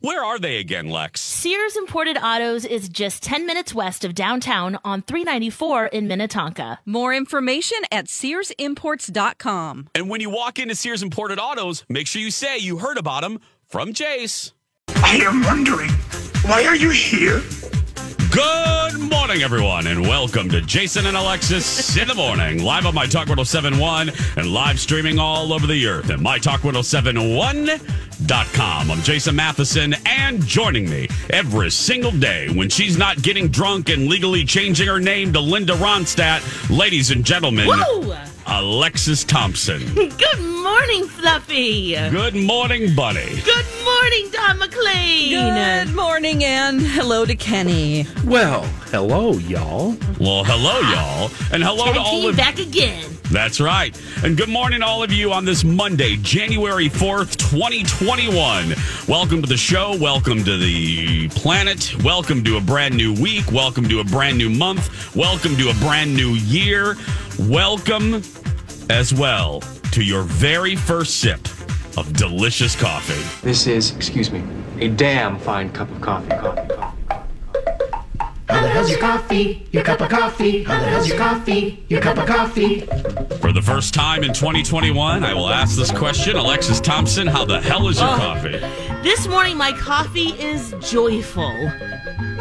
where are they again, Lex? Sears Imported Autos is just 10 minutes west of downtown on 394 in Minnetonka. More information at SearsImports.com. And when you walk into Sears Imported Autos, make sure you say you heard about them from Jace. I am wondering, why are you here? Good morning, everyone, and welcome to Jason and Alexis in the morning, live on My Talk 1071 and live streaming all over the earth at MyTalk1071.com. I'm Jason Matheson, and joining me every single day when she's not getting drunk and legally changing her name to Linda Ronstadt, ladies and gentlemen, Woo! Alexis Thompson. Good morning, Fluffy. Good morning, buddy. Good morning, Don McLean. Good morning and hello to Kenny. Well, hello, y'all. Well, hello, y'all, and hello to all Kenny of back again. That's right. And good morning, all of you, on this Monday, January 4th, 2021. Welcome to the show. Welcome to the planet. Welcome to a brand new week. Welcome to a brand new month. Welcome to a brand new year. Welcome as well to your very first sip of delicious coffee. This is, excuse me, a damn fine cup of coffee. Coffee, coffee. How the hell's your coffee? Your cup of coffee? How the hell's your coffee? Your cup of coffee? For the first time in 2021, I will ask this question. Alexis Thompson, how the hell is your coffee? This morning, my coffee is joyful.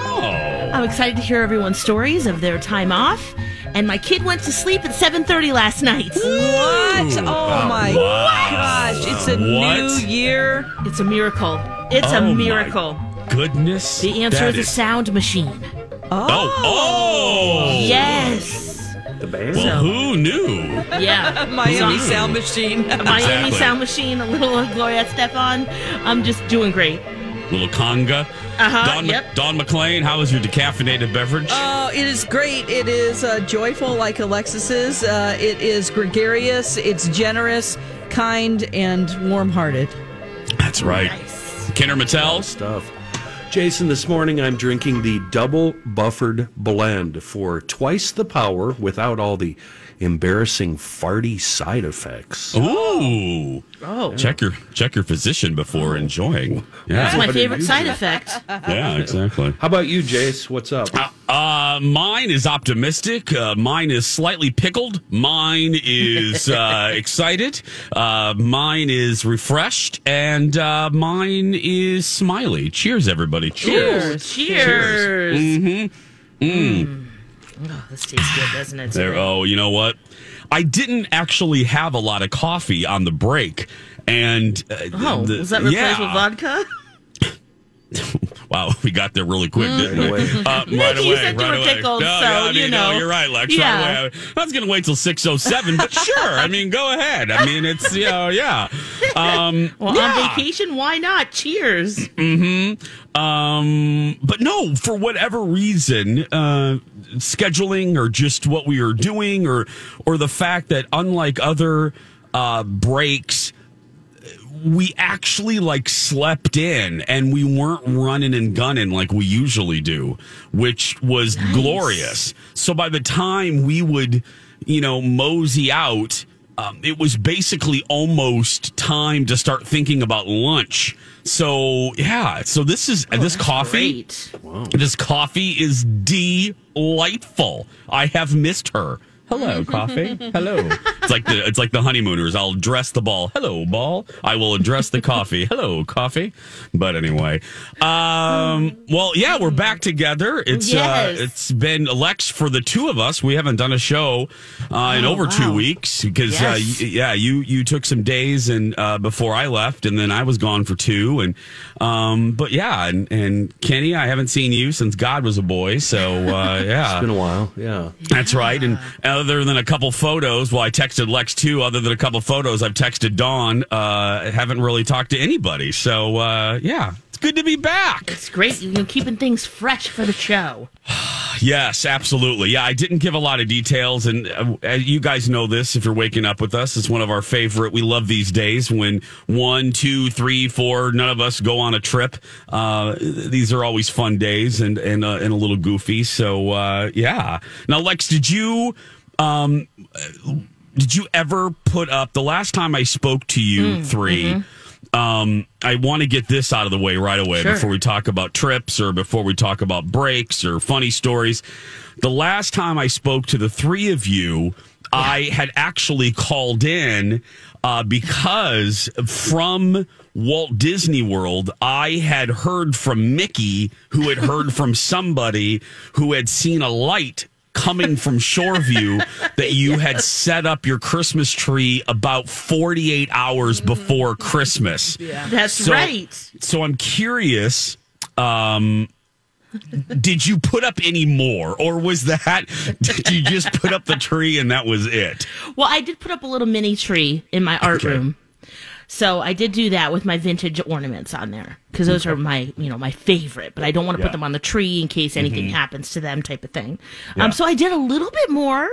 Oh. I'm excited to hear everyone's stories of their time off. And my kid went to sleep at 7:30 last night. What? Oh my Wow. gosh. It's a What? new year. It's a miracle. It's Oh, a my miracle. Goodness. The answer is a sound machine. Oh, oh. Yes. The band? Well, who knew? Yeah. Miami So- Sound Machine. Miami Exactly. Sound Machine, a little Gloria Estefan. I'm just doing great. Little conga. Uh-huh, Don, yep. Don McLean, how is your decaffeinated beverage? Oh, it is great. It is uh, joyful like Alexis's. Uh, it is gregarious. It's generous, kind, and warm hearted. That's right. Kenner Mattel. Stuff. Jason, this morning I'm drinking the double buffered blend for twice the power without all the embarrassing farty side effects. Ooh. Oh, Check your check your physician before enjoying. Yeah. that's my What favorite side do? effect. yeah, exactly. How about you, Jace? What's up? Uh, mine is optimistic. Uh, mine is slightly pickled. Mine is uh, excited. Uh, mine is refreshed, and uh, mine is smiley. Cheers, everybody! Cheers. Cheers. Mm-hmm. Oh, this tastes good, doesn't it? There. Oh, you know what? I didn't actually have a lot of coffee on the break, and uh, Oh, the- was that replaced yeah. with vodka? Wow, we got there really quick, didn't we? Right Uh, right You away, said you right were away. pickled, no, so, yeah, I mean, you no, know. you're right, Lex. Yeah. Right away. I was going to wait till six oh seven, but sure. I mean, go ahead. I mean, it's you know, yeah. Um, Well, yeah. on vacation, why not? Cheers. Um, but no, for whatever reason, uh, scheduling or just what we are doing, or or the fact that unlike other uh, breaks, we actually like slept in and we weren't running and gunning like we usually do, which was glorious. So by the time we would, you know, mosey out, um, it was basically almost time to start thinking about lunch. So yeah, so this is this coffee. This coffee is delightful. I have missed her. Hello, coffee. Hello. It's like the it's like the honeymooners. I'll address the ball. Hello, ball. I will address the coffee. Hello, coffee. But anyway, um, well, yeah, we're back together. It's uh, it's been Lex for the two of us. We haven't done a show uh, in Oh, over two weeks because uh, Yes. y- yeah, you you took some days and uh, before I left, and then I was gone for two. And um, but yeah, and and Kenny, I haven't seen you since God was a boy. So uh, yeah, It's been a while. Yeah. that's right. And other than a couple photos, well, I texted Lex too. Other than a couple photos, I've texted Dawn. Uh, haven't really talked to anybody. So uh, yeah, it's good to be back. It's great. You're keeping things fresh for the show. Yes, absolutely. Yeah, I didn't give a lot of details, and uh, you guys know this if you're waking up with us. It's one of our favorite. We love these days when one, two, three, four, none of us go on a trip. Uh, these are always fun days and and uh, and a little goofy. So uh, yeah. Now, Lex, did you? Um, did you ever put up the last time I spoke to you 3 Um, I want to get this out of the way right away Sure. before we talk about trips or before we talk about breaks or funny stories. The last time I spoke to the three of you, I had actually called in uh, because from Walt Disney World, I had heard from Mickey, who had heard from somebody who had seen a light coming from Shoreview that you had set up your Christmas tree about 48 hours before Christmas. Yeah. That's So- right. So I'm curious. Um, did you put up any more, or was that did you just put up the tree and that was it? Well, I did put up a little mini tree in my art Okay. room. So I did do that with my vintage ornaments on there because those are my, you know, my favorite. But I don't want to Yeah. put them on the tree in case anything happens to them, type of thing. Yeah. Um, so I did a little bit more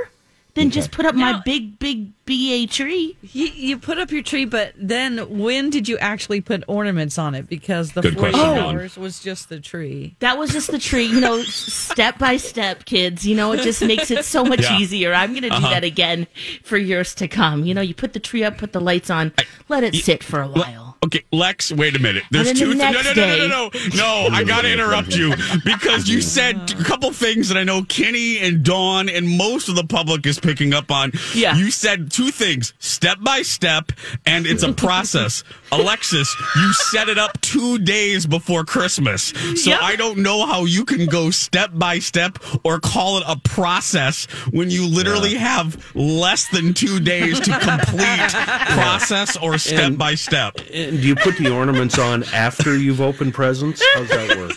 than just put up my big, big BA tree. You, you put up your tree, but then when did you actually put ornaments on it? Because the Good 40 question, Dawn. hours was just the tree. That was just the tree, you know, step by step, kids. You know, it just makes it so much Yeah. easier. I'm going to do uh-huh. that again for years to come. You know, you put the tree up, put the lights on, let it sit for a while. Okay, Lex, wait a minute. There's two. the Th- no, no, no, no, no, no, no. I got to interrupt you because you said a couple things that I know Kenny and Dawn and most of the public is picking up on. Yeah. You said two things step by step, and it's a process. Alexis, you set it up two days before Christmas. So Yep. I don't know how you can go step by step or call it a process when you literally have less than two days to complete process or step And- by step. And do you put the ornaments on after you've opened presents? How's that work?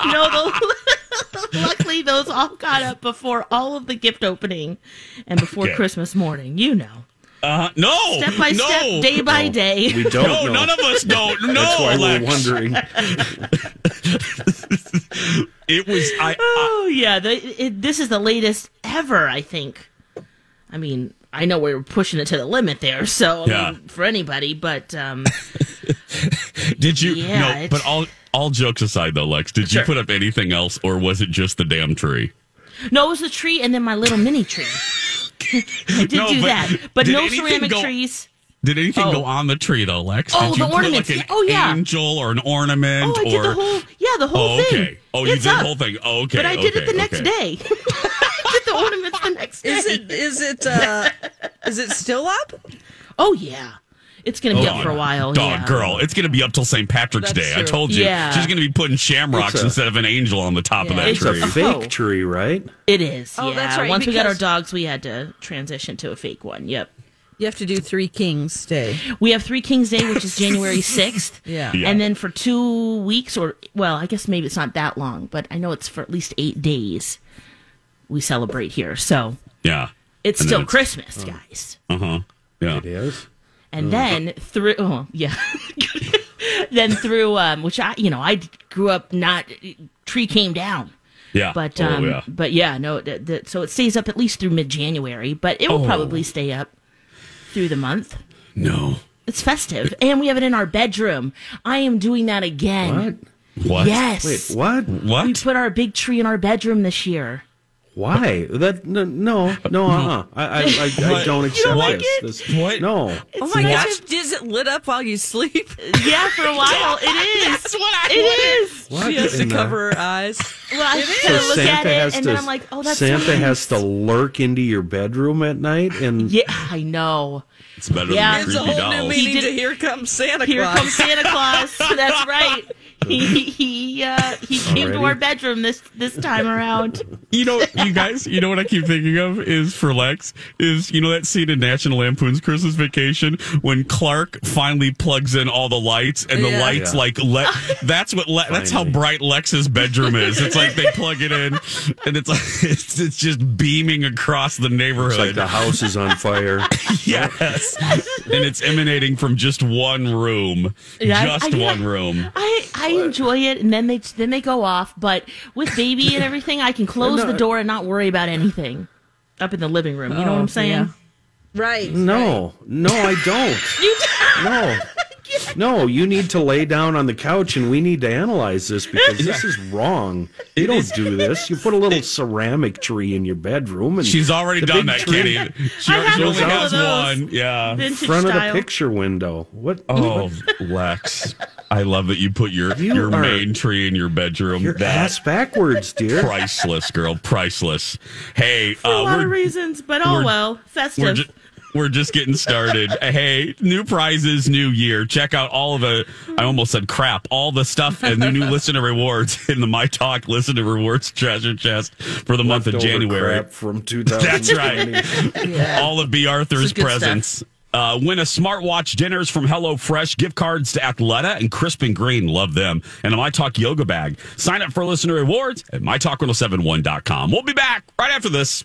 no, those, luckily those all got up before all of the gift opening and before Okay. Christmas morning. You know, Uh, no, step by no. step, day by day. We don't No, know. none of us don't. No, That's why Lex. we're wondering. It was I, I. Oh yeah, the, it, this is the latest ever. I think. I mean, I know we're pushing it to the limit there, so Yeah. mean, for anybody, but um, Did you? Yeah, no, it- but all all jokes aside, though, Lex, did Sure. you put up anything else, or was it just the damn tree? no, it was the tree and then my little mini tree. I did No, do but that, but no ceramic go- trees. Did anything Oh. go on the tree though, Lex? Oh, Did you the put ornaments. like an Oh, yeah. angel or an ornament Oh, I or did the whole yeah the whole Oh, thing. okay. Oh, you It's did the whole thing. Oh, okay. But I did it okay, the next okay. day. I did the ornaments the next day. Is it is it uh is it still up? Oh yeah, it's gonna be Dog, up for a while. Dog yeah. girl, it's gonna be up till St. Patrick's That's Day. I told you. Yeah. She's gonna be putting shamrocks a- instead of an angel on the top of Yeah. that It's a tree. Oh. fake tree, right? It is. Oh, yeah. that's right, Once we got our dogs, we had to transition to a fake one. Yep. You have to do Three Kings Day. We have Three Kings Day, which is January 6th. Yeah. Yeah. And then for two weeks, or, well, I guess maybe it's not that long, but I know it's for at least eight days we celebrate here. So Yeah. it's And still it's- Christmas, guys. Uh huh. Yeah. It is. And then through, oh, yeah. then through, um, which I, you know, I grew up not, tree came down. Yeah. But oh, um, yeah. but yeah, no. th- th- so it stays up at least through mid January, but it will Oh. probably stay up through the month. No. It's festive, and we have it in our bedroom. I am doing that again. What? What? Yes. Wait, what? We put our big tree in our bedroom this year. Why? That no, no, no uh-uh. I, I, I, I don't You accept don't like this. it? This- What? No. Oh my gosh! Is it lit up while you sleep? Yeah, for a while it is. That's what I It is. What She has to the- cover her eyes. Well, I So look Santa at has it, and to. then I'm like, oh, that's Santa nice. has to lurk into your bedroom at night, and Yeah, I know. It's better Yeah. than It's the a creepy whole new dolls. meaning did- to "Here Comes Santa Here Claus." comes Santa Claus. That's right. He he uh, he came to our bedroom this this time around. You know, you guys, you know what I keep thinking of is for Lex is you know that scene in National Lampoon's Christmas Vacation when Clark finally plugs in all the lights and the Yeah. lights Yeah. like le- that's what le- that's how bright Lex's bedroom is. It's like they plug it in and it's like it's, it's just beaming across the it's neighborhood. like the house is on fire. yes, and it's emanating from just one room, Yeah, just I- yeah. one room. I, I enjoy it, and then they then they go off. But with baby and everything, I can close the door and not worry about anything up in the living room. You know what I'm oh, saying? yeah. Right. No, no, I don't. no. No, you need to lay down on the couch and we need to analyze this because this is wrong. You don't do this. You put a little ceramic tree in your bedroom and She's already the done big that, tree Kenny. She, I have she a only couple has those. one. Yeah. Vintage front of the style. picture window. What? Oh, Lex, I love that you put your You your are- main tree in your bedroom. Your That's ass backwards, dear. priceless, girl. Priceless. Hey, For a uh, lot of we're reasons, but oh we're- well, we're festive. just we're just getting started. hey, new prizes, new year. Check out all of the. I almost said crap. All the stuff and the new listener rewards in the My Talk listener rewards treasure chest for the month of January. crap from 2020. That's right. All of Bea Arthur's This is good presents. Uh, win a smartwatch dinners from HelloFresh, gift cards to Athleta and Crisp and Green. Love them. And a My Talk yoga bag. Sign up for listener rewards at mytalk1071.com. We'll be back right after this.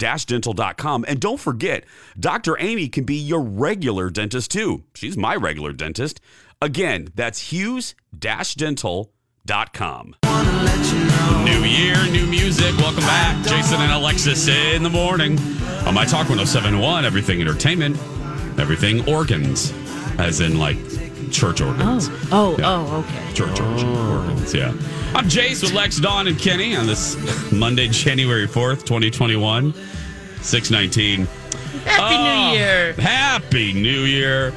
hughes-dental.com. And don't forget, Dr. Amy can be your regular dentist too. She's my regular dentist. Again, that's hughes-dental.com. New year, new music. Welcome back. Jason and Alexis in the morning on My Talk 1071, Everything Entertainment, Everything Organs, as in like church organs. Oh, oh Yeah. oh, okay. Church organs, yeah. I'm Jace with Lex, Dawn, and Kenny on this Monday, January 4th, 2021, 619. Happy Oh, New ah, Year. Happy New Year.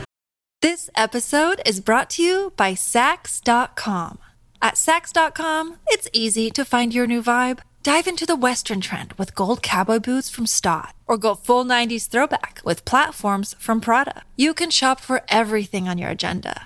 This episode is brought to you by Saks.com. At Saks.com, it's easy to find your new vibe. Dive into the Western trend with gold cowboy boots from Staud, or go full 90s throwback with platforms from Prada. You can shop for everything on your agenda,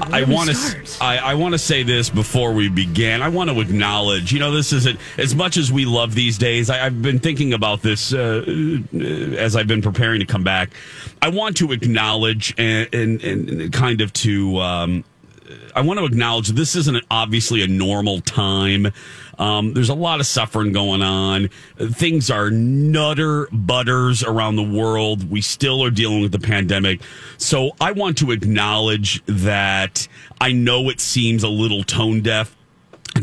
I want to. I, I want to say this before we begin. I want to acknowledge. You know, this isn't as much as we love these days. I, I've been thinking about this uh, uh, as I've been preparing to come back. I want to acknowledge and and, and kind of to. Um, I want to acknowledge this isn't obviously a normal time. Um, there's a lot of suffering going on. Things are nutter butters around the world. We still are dealing with the pandemic. So I want to acknowledge that I know it seems a little tone deaf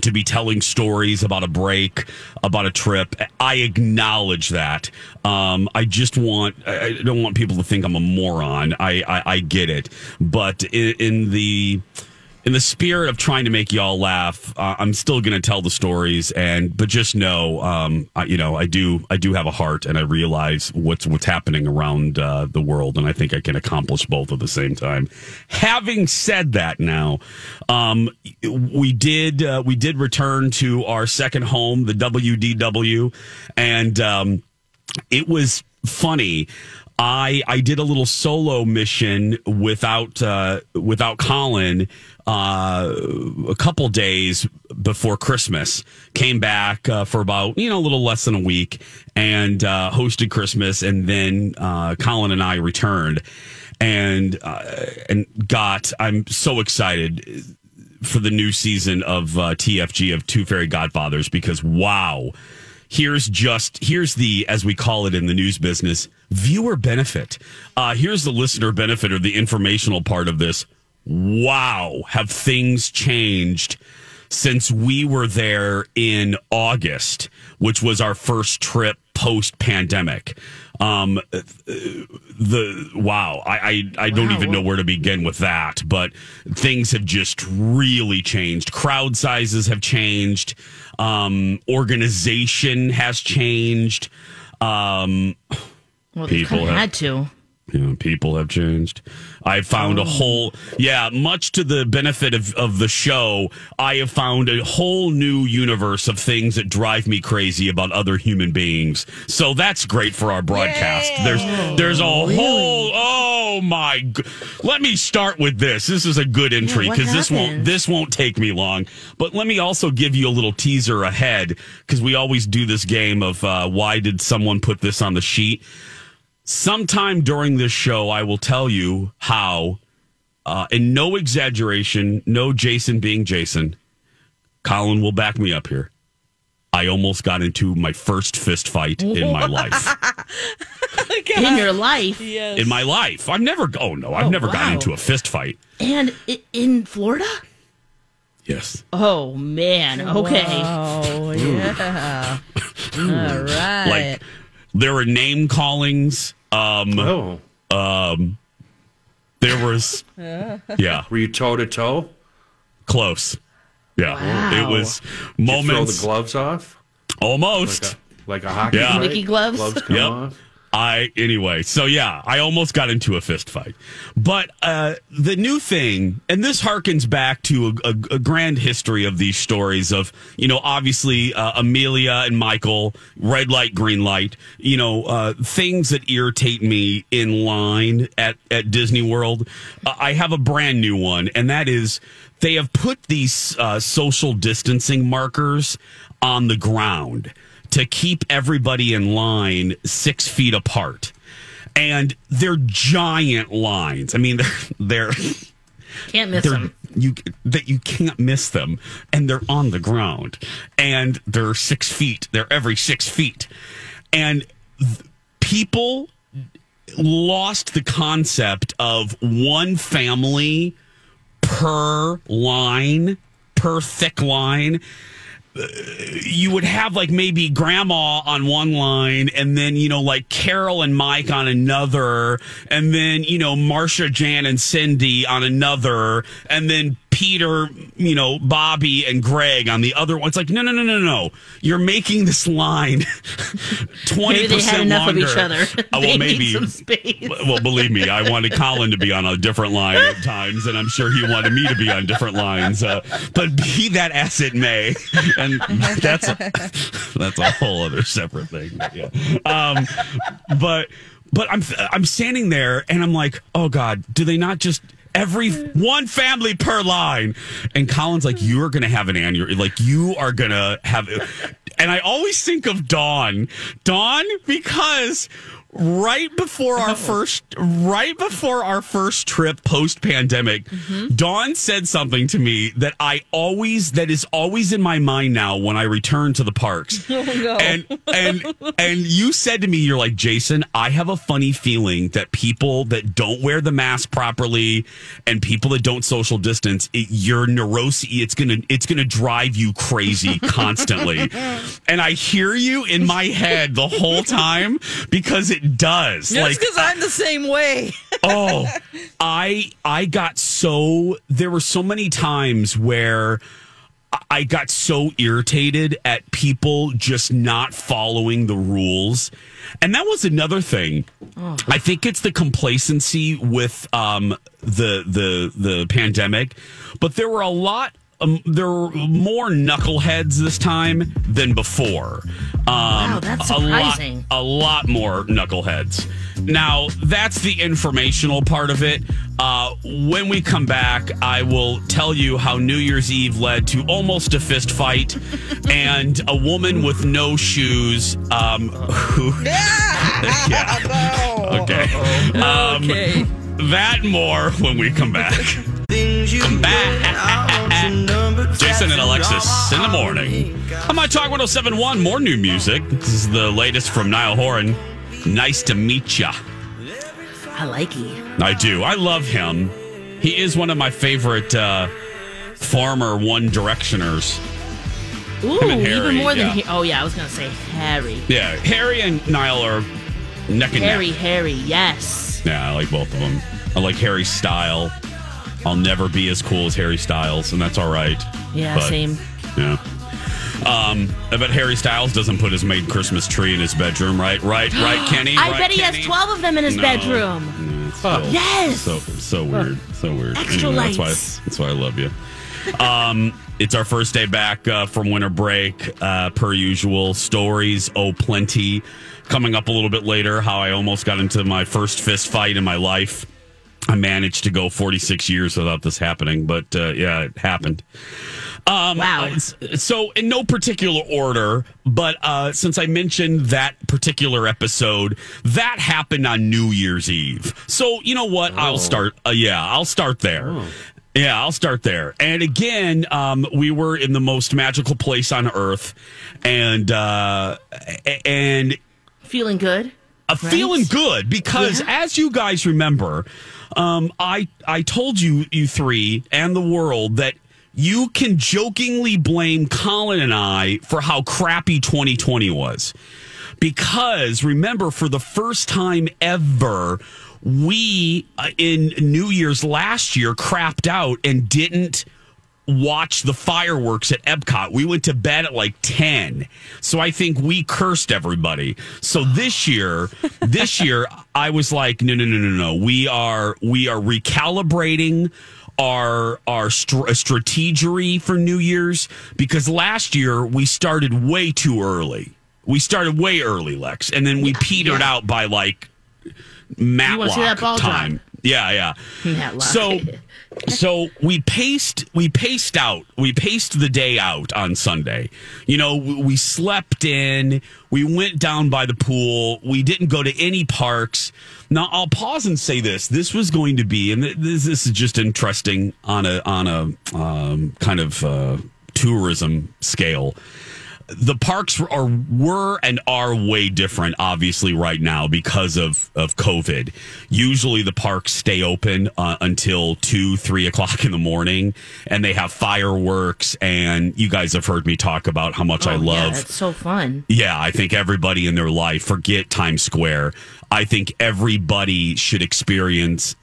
to be telling stories about a break, about a trip. I acknowledge that. Um, I just want, I don't want people to think I'm a moron. I, I, I get it. But in, in the, in the spirit of trying to make y'all laugh, uh, I'm still going to tell the stories. And but just know, um, I, you know, I do I do have a heart, and I realize what's what's happening around uh, the world, and I think I can accomplish both at the same time. Having said that, now um, we did uh, we did return to our second home, the WDW, and um, it was funny. I I did a little solo mission without uh, without Colin uh, a couple days before Christmas. Came back uh, for about you know a little less than a week and uh, hosted Christmas, and then uh, Colin and I returned and uh, and got. I'm so excited for the new season of TFG of Two Fairy Godfathers because wow, here's just here's the as we call it in the news business viewer benefit. Uh, here's the listener benefit or the informational part of this. Wow, have things changed since we were there in August, which was our first trip post pandemic. Um, the wow, I I, I don't Wow. even know where to begin with that, but things have just really changed. Crowd sizes have changed. Um, organization has changed. Um, Well, they People kind of have- had to. You know, people have changed. I found a whole, yeah, much to the benefit of, of the show, I have found a whole new universe of things that drive me crazy about other human beings. So that's great for our broadcast. There's, there's a whole, oh my, g- let me start with this. This is a good entry what because this won't, this won't take me long. But let me also give you a little teaser ahead because we always do this game of uh, why did someone put this on the sheet? Sometime during this show, I will tell you how, uh, and no exaggeration, no Jason being Jason. Colin will back me up here. I almost got into my first fist fight in my life. In your life. Yes. In my life, I've never. Oh no, I've Oh, never gotten into a fist fight. And in Florida? Yes, Oh, man. Okay. Oh, yeah. All right. like there were name callings. Um, Oh, um, there was, yeah, were you toe to toe? close. Yeah, Wow. it was Throw the gloves off almost. like a, like a hockey Yeah. Mickey gloves? Gloves come Yep. off. I anyway. So yeah, I almost got into a fist fight. But uh, the new thing, and this harkens back to a, a, a grand history of these stories of you know obviously uh, Amelia and Michael, red light, green light. You know uh, things that irritate me in line at at Disney World. Uh, I have a brand new one, and that is they have put these uh, social distancing markers on the ground to keep everybody in line six feet apart. And they're giant lines. I mean, they're, they're Can't miss them. You that you can't miss them, and they're on the ground, and they're six feet. They're every six feet, and th- people lost the concept of one family per line, per thick line. You would have like maybe grandma on one line and then, you know, like Carol and Mike on another, and then, you know, Marsha, Jan, and Cindy on another, and then Peter, you know, Bobby and Greg on the other one. It's like, no, no, no, no, no. You're making this line 20% Maybe they had enough of longer. each other. Uh, well, maybe. some space. Well, believe me, I wanted Colin to be on a different line at times, and I'm sure he wanted me to be on different lines. Uh, but be that as it may, and that's a, that's a whole other separate thing. But yeah, um, but but I'm I'm standing there, and I'm like, oh God, do they not just every one family per line? And Colin's like, you are going to have an annual, like you are going to have, and I always think of Dawn, Dawn, because right before our oh. first right before our first trip post pandemic mm-hmm. dawn said something to me that i always that is always in my mind now when i return to the parks. Oh, and and and you said to me you're like jason i have a funny feeling that people that don't wear the mask properly and people that don't social distance it, your neurosis it's gonna it's gonna drive you crazy constantly. And i hear you in my head the whole time because it does. That's like because I'm the same way. oh i i got so there were so many times where I- i got so irritated at people just not following the rules. And that was another thing. I think it's the complacency with um the the the pandemic but there were a lot um, there were more knuckleheads this time than before. Um, Wow, that's a lot- surprising. a lot more knuckleheads. Now, that's the informational part of it. Uh, when we come back, I will tell you how New Year's Eve led to almost a fist fight and a woman with no shoes. Um, who, yeah. Okay. Um, Okay. That and more when we come back. Come back. Jason and Alexis in the morning. I'm on Talk 1071. More new music. This is the latest from Niall Horan. Nice to meet ya. I like it. I do. I love him. He is one of my favorite uh, former One Directioners. Ooh, Harry, even more than he- oh yeah, I was gonna say Harry. Yeah, Harry and Niall are neck and neck. Harry, neck. Harry, yes. Yeah, I like both of them. I like Harry style. I'll never be as cool as Harry Styles, and that's all right. Yeah, But, same. Yeah. Um, I bet Harry Styles doesn't put his made Christmas tree in his bedroom, right? Right, right, Kenny? I Right, bet he Kenny? has twelve of them in his No. bedroom. Still Yes! So so weird. So weird. Extra Anyway, That's why that's why I love you. Um, it's our first day back uh, from winter break, uh, per usual. Stories, oh plenty. Coming up a little bit later, how I almost got into my first fist fight in my life. I managed to go 46 years without this happening, but uh, yeah, it happened. Um, Wow. uh, So, in no particular order, but uh, since I mentioned that particular episode, that happened on New Year's Eve. So, you know what? I'll start. Uh, yeah, I'll start there. Yeah, I'll start there. And again, um, we were in the most magical place on earth, and uh, and Feeling good. uh, feeling good because Yeah. as you guys remember um, i i told you you three and the world that you can jokingly blame colin and i for how crappy 2020 was because remember for the first time ever we uh, in new year's last year crapped out and didn't watch the fireworks at Epcot. We went to bed at like 10. So I think we cursed everybody. So this year, this year I was like, no, no, no, no, no. We are we are recalibrating our our str- uh, strategery for New Year's because last year we started way too early. We started way early, Lex, and then we petered out by like Matlock see that ball time. Yeah, yeah. So so we paced we paced out we paced the day out on sunday. You know we, slept in we went down by the pool we didn't go to any parks. Now i'll pause and say this this was going to be and this, this is just interesting on a on a um, kind of uh, tourism scale the parks are were and are way different obviously right now because of of covid usually the parks stay open uh, until two three o'clock in the morning and they have fireworks and you guys have heard me talk about how much i Oh, yeah, love it's so fun. yeah, I think everybody in their life, forget Times Square. I think everybody should experience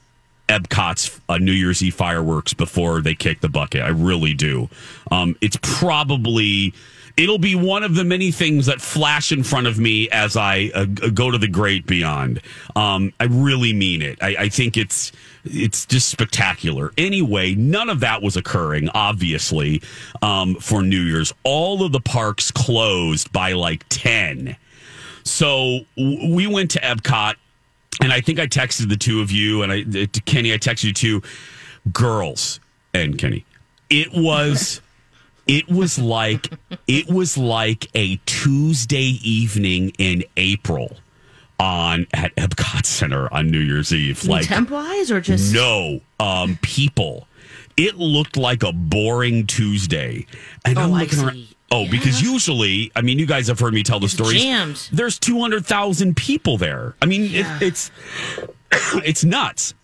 Epcot's uh, New Year's Eve fireworks before they kick the bucket. I really do. Um, it's probably. It'll be one of the many things that flash in front of me as I uh, go to the great beyond. Um, I really mean it. I, I think it's it's just spectacular. Anyway, none of that was occurring, obviously, um, for New Year's. All of the parks closed by like 10. So we went to Epcot, and I think I texted the two of you, and I, uh, Kenny, I texted you too. Girls and Kenny, it was. It was like it was like a Tuesday evening in April on at Epcot Center on New Year's Eve. Like temp wise or just no, um, people. It looked like a boring Tuesday, and Oh, I'm I looking around. Oh, because usually, I mean, you guys have heard me tell the stories. jammed. There's two hundred thousand people there. I mean, it, it's it's nuts.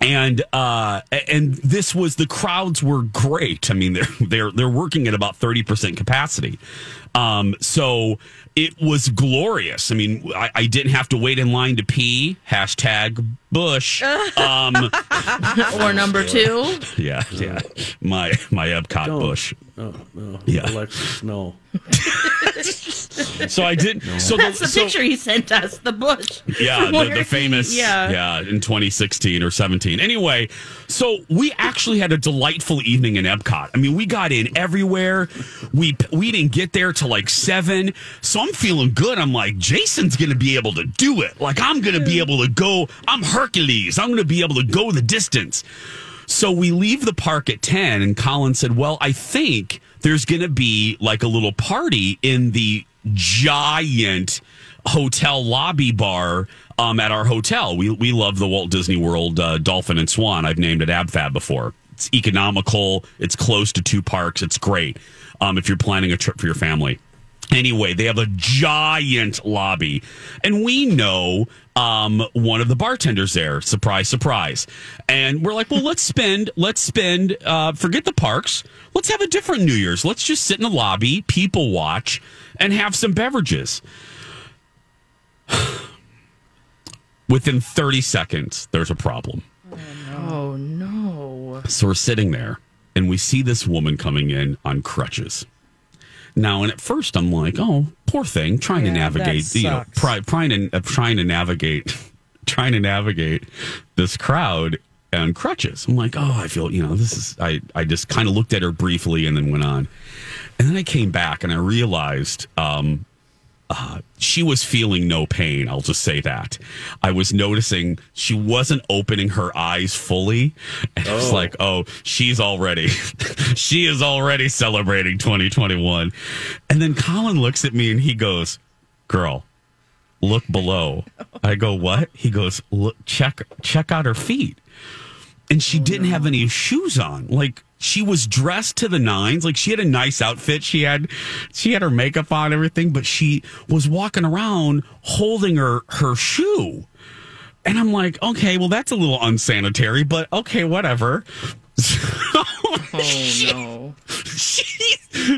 And uh, and this was the crowds were great. I mean, they're they're they're working at about thirty percent capacity. Um, so it was glorious. I mean, I, I didn't have to wait in line to pee. Hashtag Bush. Um, or number two. yeah, yeah. My my Epcot Don't. Bush. Oh, no. Yeah. Alexis, no. So I did. So That's the, the so, picture he sent us. The bush. Yeah, the, the famous. yeah. yeah, in 2016 or 17. Anyway, so we actually had a delightful evening in Epcot. I mean, we got in everywhere. We we didn't get there till like seven, so I'm feeling good. I'm like, Jason's gonna be able to do it. Like I'm gonna be able to go. I'm Hercules. I'm gonna be able to go the distance. So we leave the park at 10, and Colin said, Well, I think there's going to be like a little party in the giant hotel lobby bar um, at our hotel. We, we love the Walt Disney World uh, Dolphin and Swan. I've named it AbFab before. It's economical, it's close to two parks, it's great um, if you're planning a trip for your family. Anyway, they have a giant lobby, and we know um, one of the bartenders there. Surprise, surprise! And we're like, well, let's spend, let's spend, uh, forget the parks. Let's have a different New Year's. Let's just sit in the lobby, people watch, and have some beverages. Within 30 seconds, there's a problem. Oh no. So we're sitting there and we see this woman coming in on crutches. Now, and at first I'm like, oh, poor thing, trying to navigate, you know, trying to uh, trying to navigate, trying to navigate this crowd on crutches. I'm like, oh, I feel, you know, this is. I I just kind of looked at her briefly and then went on, and then I came back and I realized, um, uh, she was feeling no pain. I'll just say that. I was noticing she wasn't opening her eyes fully. And I was Oh. like, oh, she's already, she is already celebrating 2021. And then Colin looks at me and he goes, girl, look below. I go, what? He goes, look, check, check out her feet. And she didn't have any shoes on. Like she was dressed to the nines. Like she had a nice outfit. She had she had her makeup on, everything, but she was walking around holding her her shoe. And I'm like, okay, well that's a little unsanitary, but okay, whatever. Oh no. she,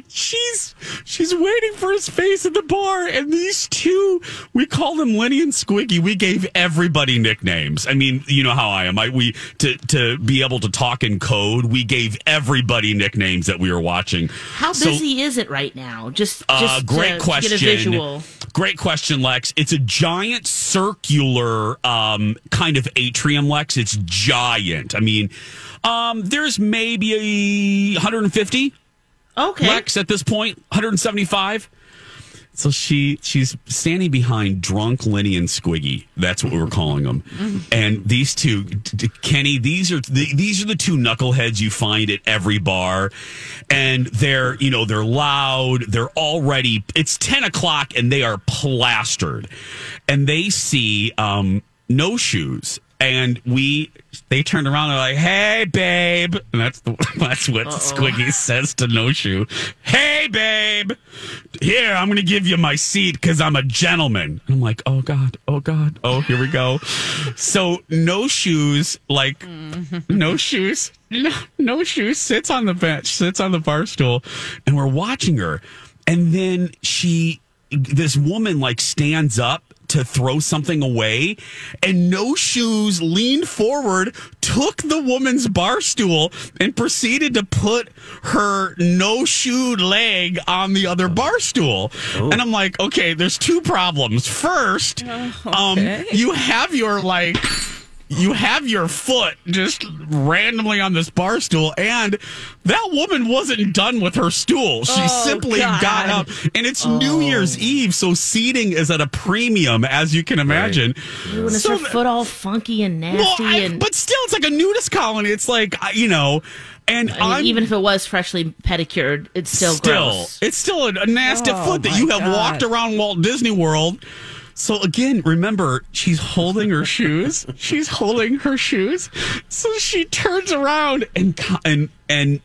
she's she's waiting for his face at the bar, and these two, we call them Lenny and Squiggy. We gave everybody nicknames. I mean, you know how I am. I we to to be able to talk in code. We gave everybody nicknames that we were watching. How So- busy is it right now? Just, uh, great to question. Get a visual. Great question, Lex. It's a giant circular um, kind of atrium, Lex. It's giant. I mean, um, there's maybe 150 Okay. Lex at this point, 175. So she she's standing behind drunk Lenny and Squiggy. That's what we were calling them. And these two, Kenny, these are the, these are the two knuckleheads you find at every bar, and they're you know they're loud. They're already it's ten o'clock and they are plastered, and they see um, no shoes. And we, they turned around. They're like, "Hey, babe," and that's the, that's what Squiggy says to No Shoe. Hey, babe, here I'm going to give you my seat because I'm a gentleman. And I'm like, "Oh God, oh God, oh here we go." So No Shoes, like mm-hmm. No Shoes, no, no Shoes sits on the bench, sits on the bar stool, and we're watching her, and then she, this woman, like stands up to throw something away and no shoes leaned forward took the woman's bar stool and proceeded to put her no shoed leg on the other bar stool. And i'm like okay there's two problems. First um you have your like you have your foot just randomly on this bar stool, and that woman wasn't done with her stool. She Oh, simply God. got up, and it's New oh. Year's Eve, so seating is at a premium, as you can imagine. And is So her foot all funky and well, nasty? I- and but still, it's like a nudist colony. It's like you know, and I mean, even if it was freshly pedicured, it's still, gross. it's still a, a nasty Oh, foot that you have God. walked around Walt Disney World. So again, remember, she's holding her shoes. She's holding her shoes. So she turns around and and and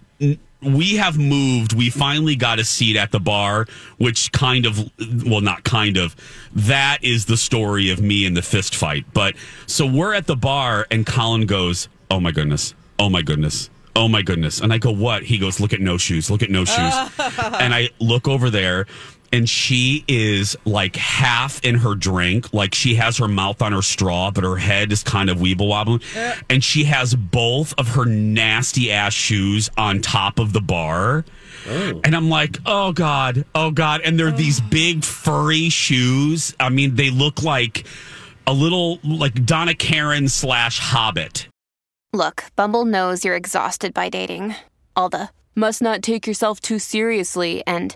we have moved. We finally got a seat at the bar, which kind of, well, not kind of. That is the story of me and the fist fight. But so we're at the bar, and Colin goes, "Oh my goodness! Oh my goodness!" Oh my goodness. And I go, what? He goes, look at no shoes. Look at no shoes. and I look over there and she is like half in her drink. Like she has her mouth on her straw, but her head is kind of weeble wobbling. And she has both of her nasty ass shoes on top of the bar. Oh. And I'm like, oh God, oh God. And they're these oh. big furry shoes. I mean, they look like a little like Donna Karan slash Hobbit. Look, Bumble knows you're exhausted by dating. All the must not take yourself too seriously and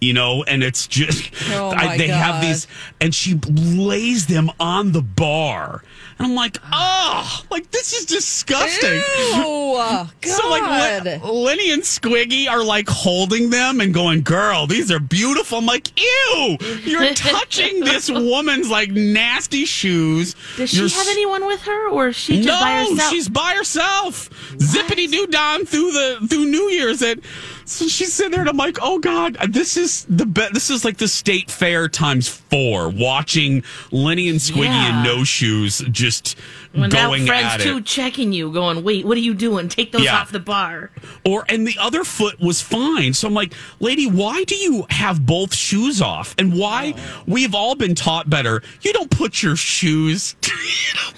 You know, and it's just Oh, I, they have these, and she lays them on the bar, and I'm like, oh, like this is disgusting. Ew, God. So like Len- Lenny and Squiggy are like holding them and going, "Girl, these are beautiful." I'm like, "Ew, you're touching this woman's like nasty shoes." Does she You're have anyone with her, or is she just no, by herself? she's by herself. Zippity doo don through the through New Year's. And so she's sitting there, and I'm like, oh god, this is the be- This is like the state fair times four. Watching Lenny and Squiggy Yeah. in no shoes just when that friend's at too it. checking you, going, "Wait, what are you doing? Take those Yeah. off the bar." Or and the other foot was fine. So I'm like, lady, why do you have both shoes off? And why oh. we've all been taught better. You don't put your shoes,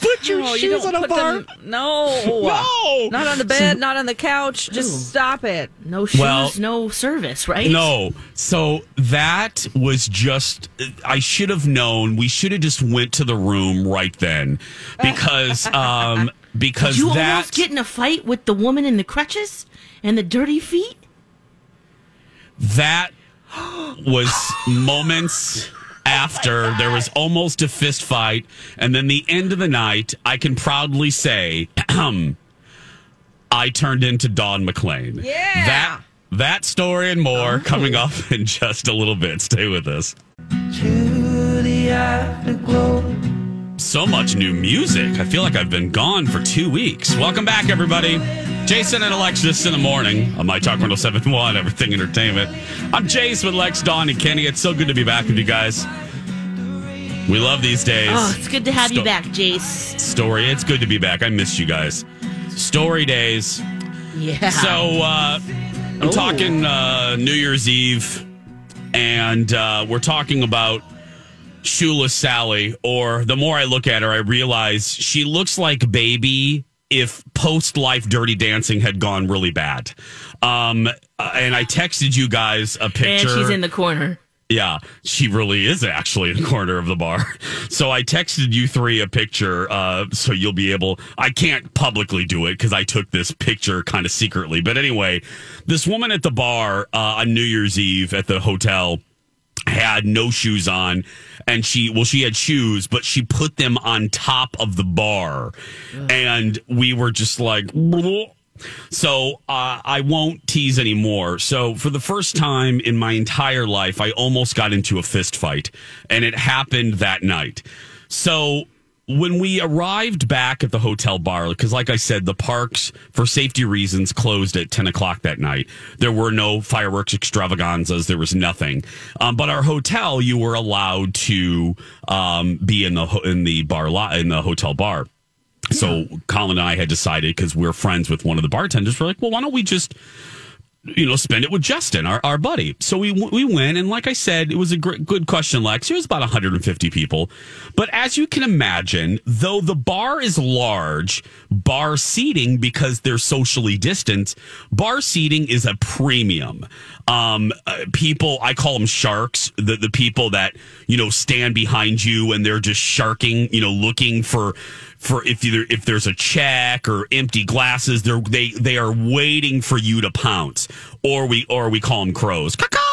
put put your No, shoes don't on a bar. them- no, No! not on the bed, not on the couch. Just stop it. No shoes, Well- no service, right? No. So that was just I should have known. We should have just went to the room right then. Uh, because um because Did you that almost get in a fight with the woman in the crutches and the dirty feet? that was moments after there was almost a fist fight and then the end of the night I can proudly say I turned into Don McLean. Yeah. That that story and more coming up in just a little bit. Stay with us. So much new music. I feel like I've been gone for two weeks. Welcome back, everybody. Jason and Alexis in the morning on My Talk 1071, Everything Entertainment. I'm Jace with Lex, Dawn, and Kenny. It's so good to be back with you guys. We love these days. Oh, it's good to have you back, Jace. Story. It's good to be back. I missed you guys. Story days. Yeah. So uh, I'm Oh. talking uh, New Year's Eve, and uh, we're talking about Shoeless Sally. Or the more I look at her, I realize she looks like baby if post life Dirty Dancing had gone really bad. Um, uh, and I texted you guys a picture. and she's in the corner. Yeah, she really is actually in the corner of the bar. So I texted you three a picture, uh, so you'll be able. I can't publicly do it because I took this picture kind of secretly. But anyway, this woman at the bar uh, on New Year's Eve at the hotel had no shoes on and she well she had shoes but she put them on top of the bar and we were just like so uh, I won't tease anymore. So for the first time in my entire life, I almost got into a fist fight, and it happened that night. So when we arrived back at the hotel bar, because like I said, the parks for safety reasons closed at ten o'clock that night. There were no fireworks extravaganzas. There was nothing. Um, but our hotel, you were allowed to um, be in the in the bar lot in the hotel bar. So Colin and I had decided because we're friends with one of the bartenders, we're like, well, why don't we just, you know, spend it with Justin, our, our buddy. So we we went, and like I said, it was a gr- good question, Lex. It was about 150 people, but as you can imagine, though the bar is large, bar seating because they're socially distant, bar seating is a premium. Um, uh, people, I call them sharks. The the people that you know stand behind you and they're just sharking, you know, looking for for if either if there's a check or empty glasses, they're they they are waiting for you to pounce, or we or we call them crows. Caw-caw,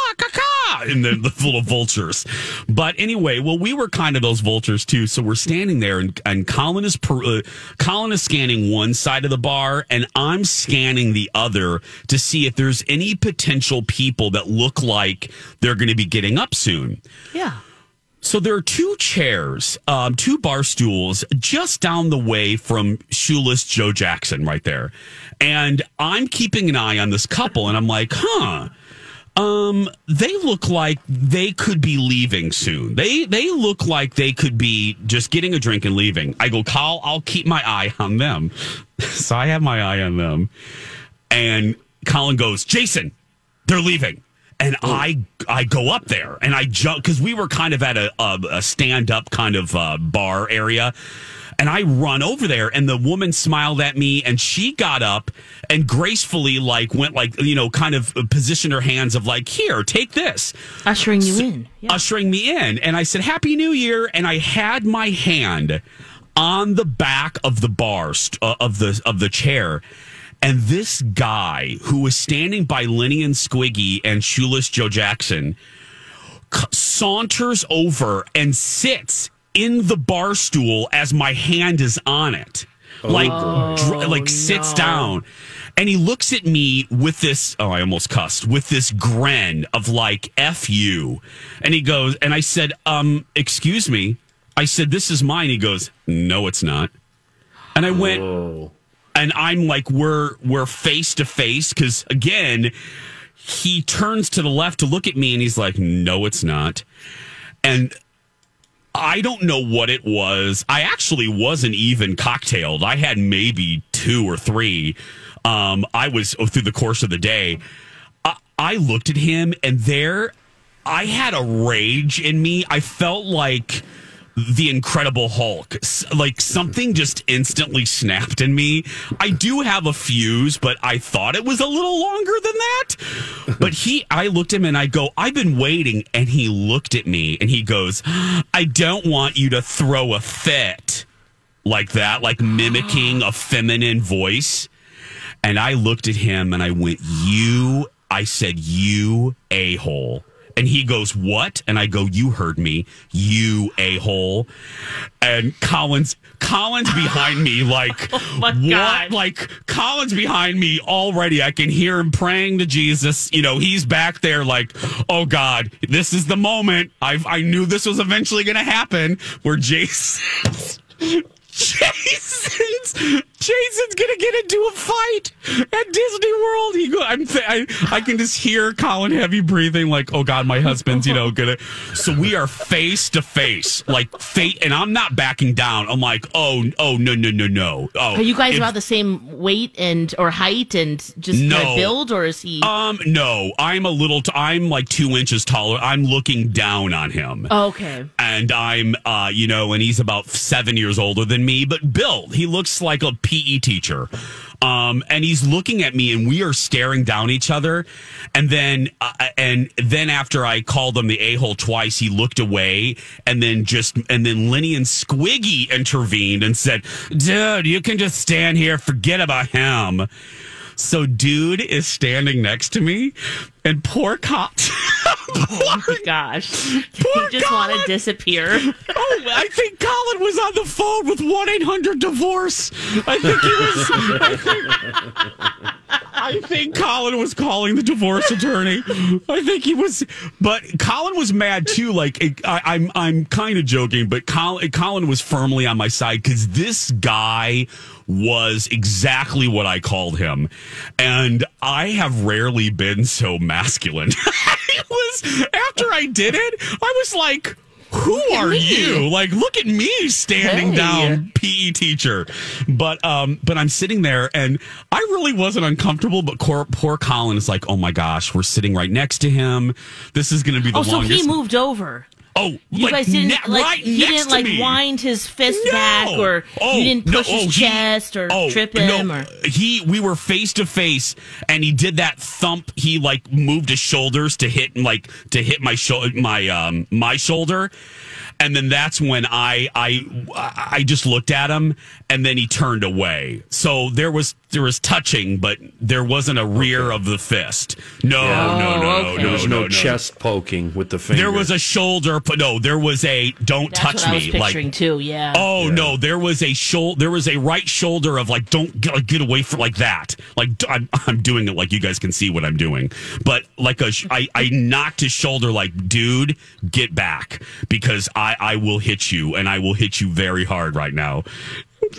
And the, the of vultures, but anyway, well, we were kind of those vultures too. So we're standing there, and, and Colin is per, uh, Colin is scanning one side of the bar, and I'm scanning the other to see if there's any potential people that look like they're going to be getting up soon. Yeah. So there are two chairs, um, two bar stools just down the way from shoeless Joe Jackson right there. And I'm keeping an eye on this couple and I'm like, huh. Um, they look like they could be leaving soon. They they look like they could be just getting a drink and leaving. I go, Kyle, I'll keep my eye on them. so I have my eye on them. And Colin goes, Jason, they're leaving. And I I go up there and I jump because we were kind of at a, a, a stand up kind of uh, bar area. And I run over there, and the woman smiled at me, and she got up and gracefully, like, went like, you know, kind of positioned her hands of like, here, take this, Ushering you in. ushering me in. And I said, Happy New Year. And I had my hand on the back of the bar uh, of the of the chair. And this guy who was standing by Lenny and Squiggy and Shoeless Joe Jackson c- saunters over and sits in the bar stool as my hand is on it. Like, dr- like sits down. And he looks at me with this, oh, I almost cussed, with this grin of like, F you. And he goes, and I said, um, excuse me. I said, this is mine. He goes, no, it's not. And I went, and I'm like, we're we're face to face because again, he turns to the left to look at me, and he's like, no, it's not. And I don't know what it was. I actually wasn't even cocktailed. I had maybe two or three. Um, I was oh, through the course of the day. I, I looked at him, and there, I had a rage in me. I felt like the Incredible Hulk. Like something just instantly snapped in me. I do have a fuse, but I thought it was a little longer than that. But he, I looked at him and I go, I've been waiting. And he looked at me and he goes, I don't want you to throw a fit like that, like mimicking a feminine voice. And I looked at him and I went, You, I said, You a hole. And he goes, What? And I go, You heard me, you a hole. And Colin's, Colin's behind me, like, oh my what? God. Like, Colin's behind me already. I can hear him praying to Jesus. You know, he's back there, like, Oh God, this is the moment. I I knew this was eventually going to happen where Jason. Jason's Jason's gonna get into a fight at Disney World. He go, I'm th- I, I can just hear Colin heavy breathing, like, oh god, my husband's you know gonna. So we are face to face, like fate, and I'm not backing down. I'm like, oh, oh, no, no, no, no. Oh, Are you guys if- about the same weight and or height and just No. build, or is he? Um, no, I'm a little. T- I'm like two inches taller. I'm looking down on him. Oh, okay. and I'm, uh, you know, and he's about seven years older than me, but built. He looks like a PE teacher. Um, and he's looking at me and we are staring down each other. And then, uh, and then after I called him the a hole twice, he looked away and then just, and then Lenny and Squiggy intervened and said, dude, you can just stand here. Forget about him. So dude is standing next to me and poor cop. Oh my gosh. he just want to disappear. Oh, I think Colin was on the phone with one eight hundred divorce. I think he was. I think, I think Colin was calling the divorce attorney. I think he was, but Colin was mad too. Like I, I'm, I'm kind of joking, but Colin, Colin was firmly on my side because this guy was exactly what I called him, and I have rarely been so masculine. it was after I did it. I was like. Who are you? Like, look at me standing Hey. down, PE teacher. But um, but I'm sitting there, and I really wasn't uncomfortable. But poor, poor Colin is like, oh my gosh, we're sitting right next to him. This is going to be the Oh, so he moved over. Oh, You like, guys didn't ne- like right he didn't like me. wind his fist No. back or Oh, you didn't no, push his oh, he- chest or oh, trip him no, or he we were face to face and he did that thump he like moved his shoulders to hit like to hit my shoulder my um my shoulder and then that's when I I I just looked at him and then he turned away so there was there was touching but there wasn't a rear of the fist no no oh, no no okay. no There was no, no, chest poking with the finger. there was a shoulder but no there was a don't that's touch what I was me picturing like too, yeah. Oh no, there was a shoulder. There was a right shoulder of like, don't get, like, get away from like that. Like d- I'm, I'm doing it like you guys can see what I'm doing, but like a, sh- I, I knocked his shoulder like, dude, get back because I, I will hit you and I will hit you very hard right now.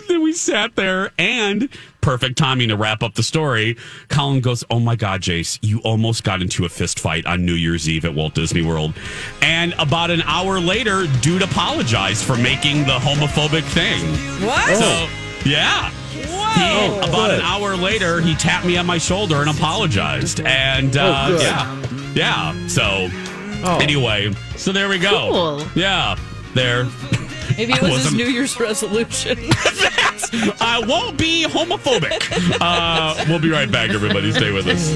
Then we sat there and perfect timing to wrap up the story. Colin goes, Oh my God, Jace, you almost got into a fist fight on New Year's Eve at Walt Disney World. And about an hour later, dude apologized for making the homophobic thing. What? So, yeah. He, about an hour later, he tapped me on my shoulder and apologized. And uh, Oh, yeah, yeah. So Oh. anyway, so there we go. Cool. Yeah, there. Maybe it I was his New Year's resolution. I won't be homophobic. Uh, we'll be right back, everybody. Stay with us.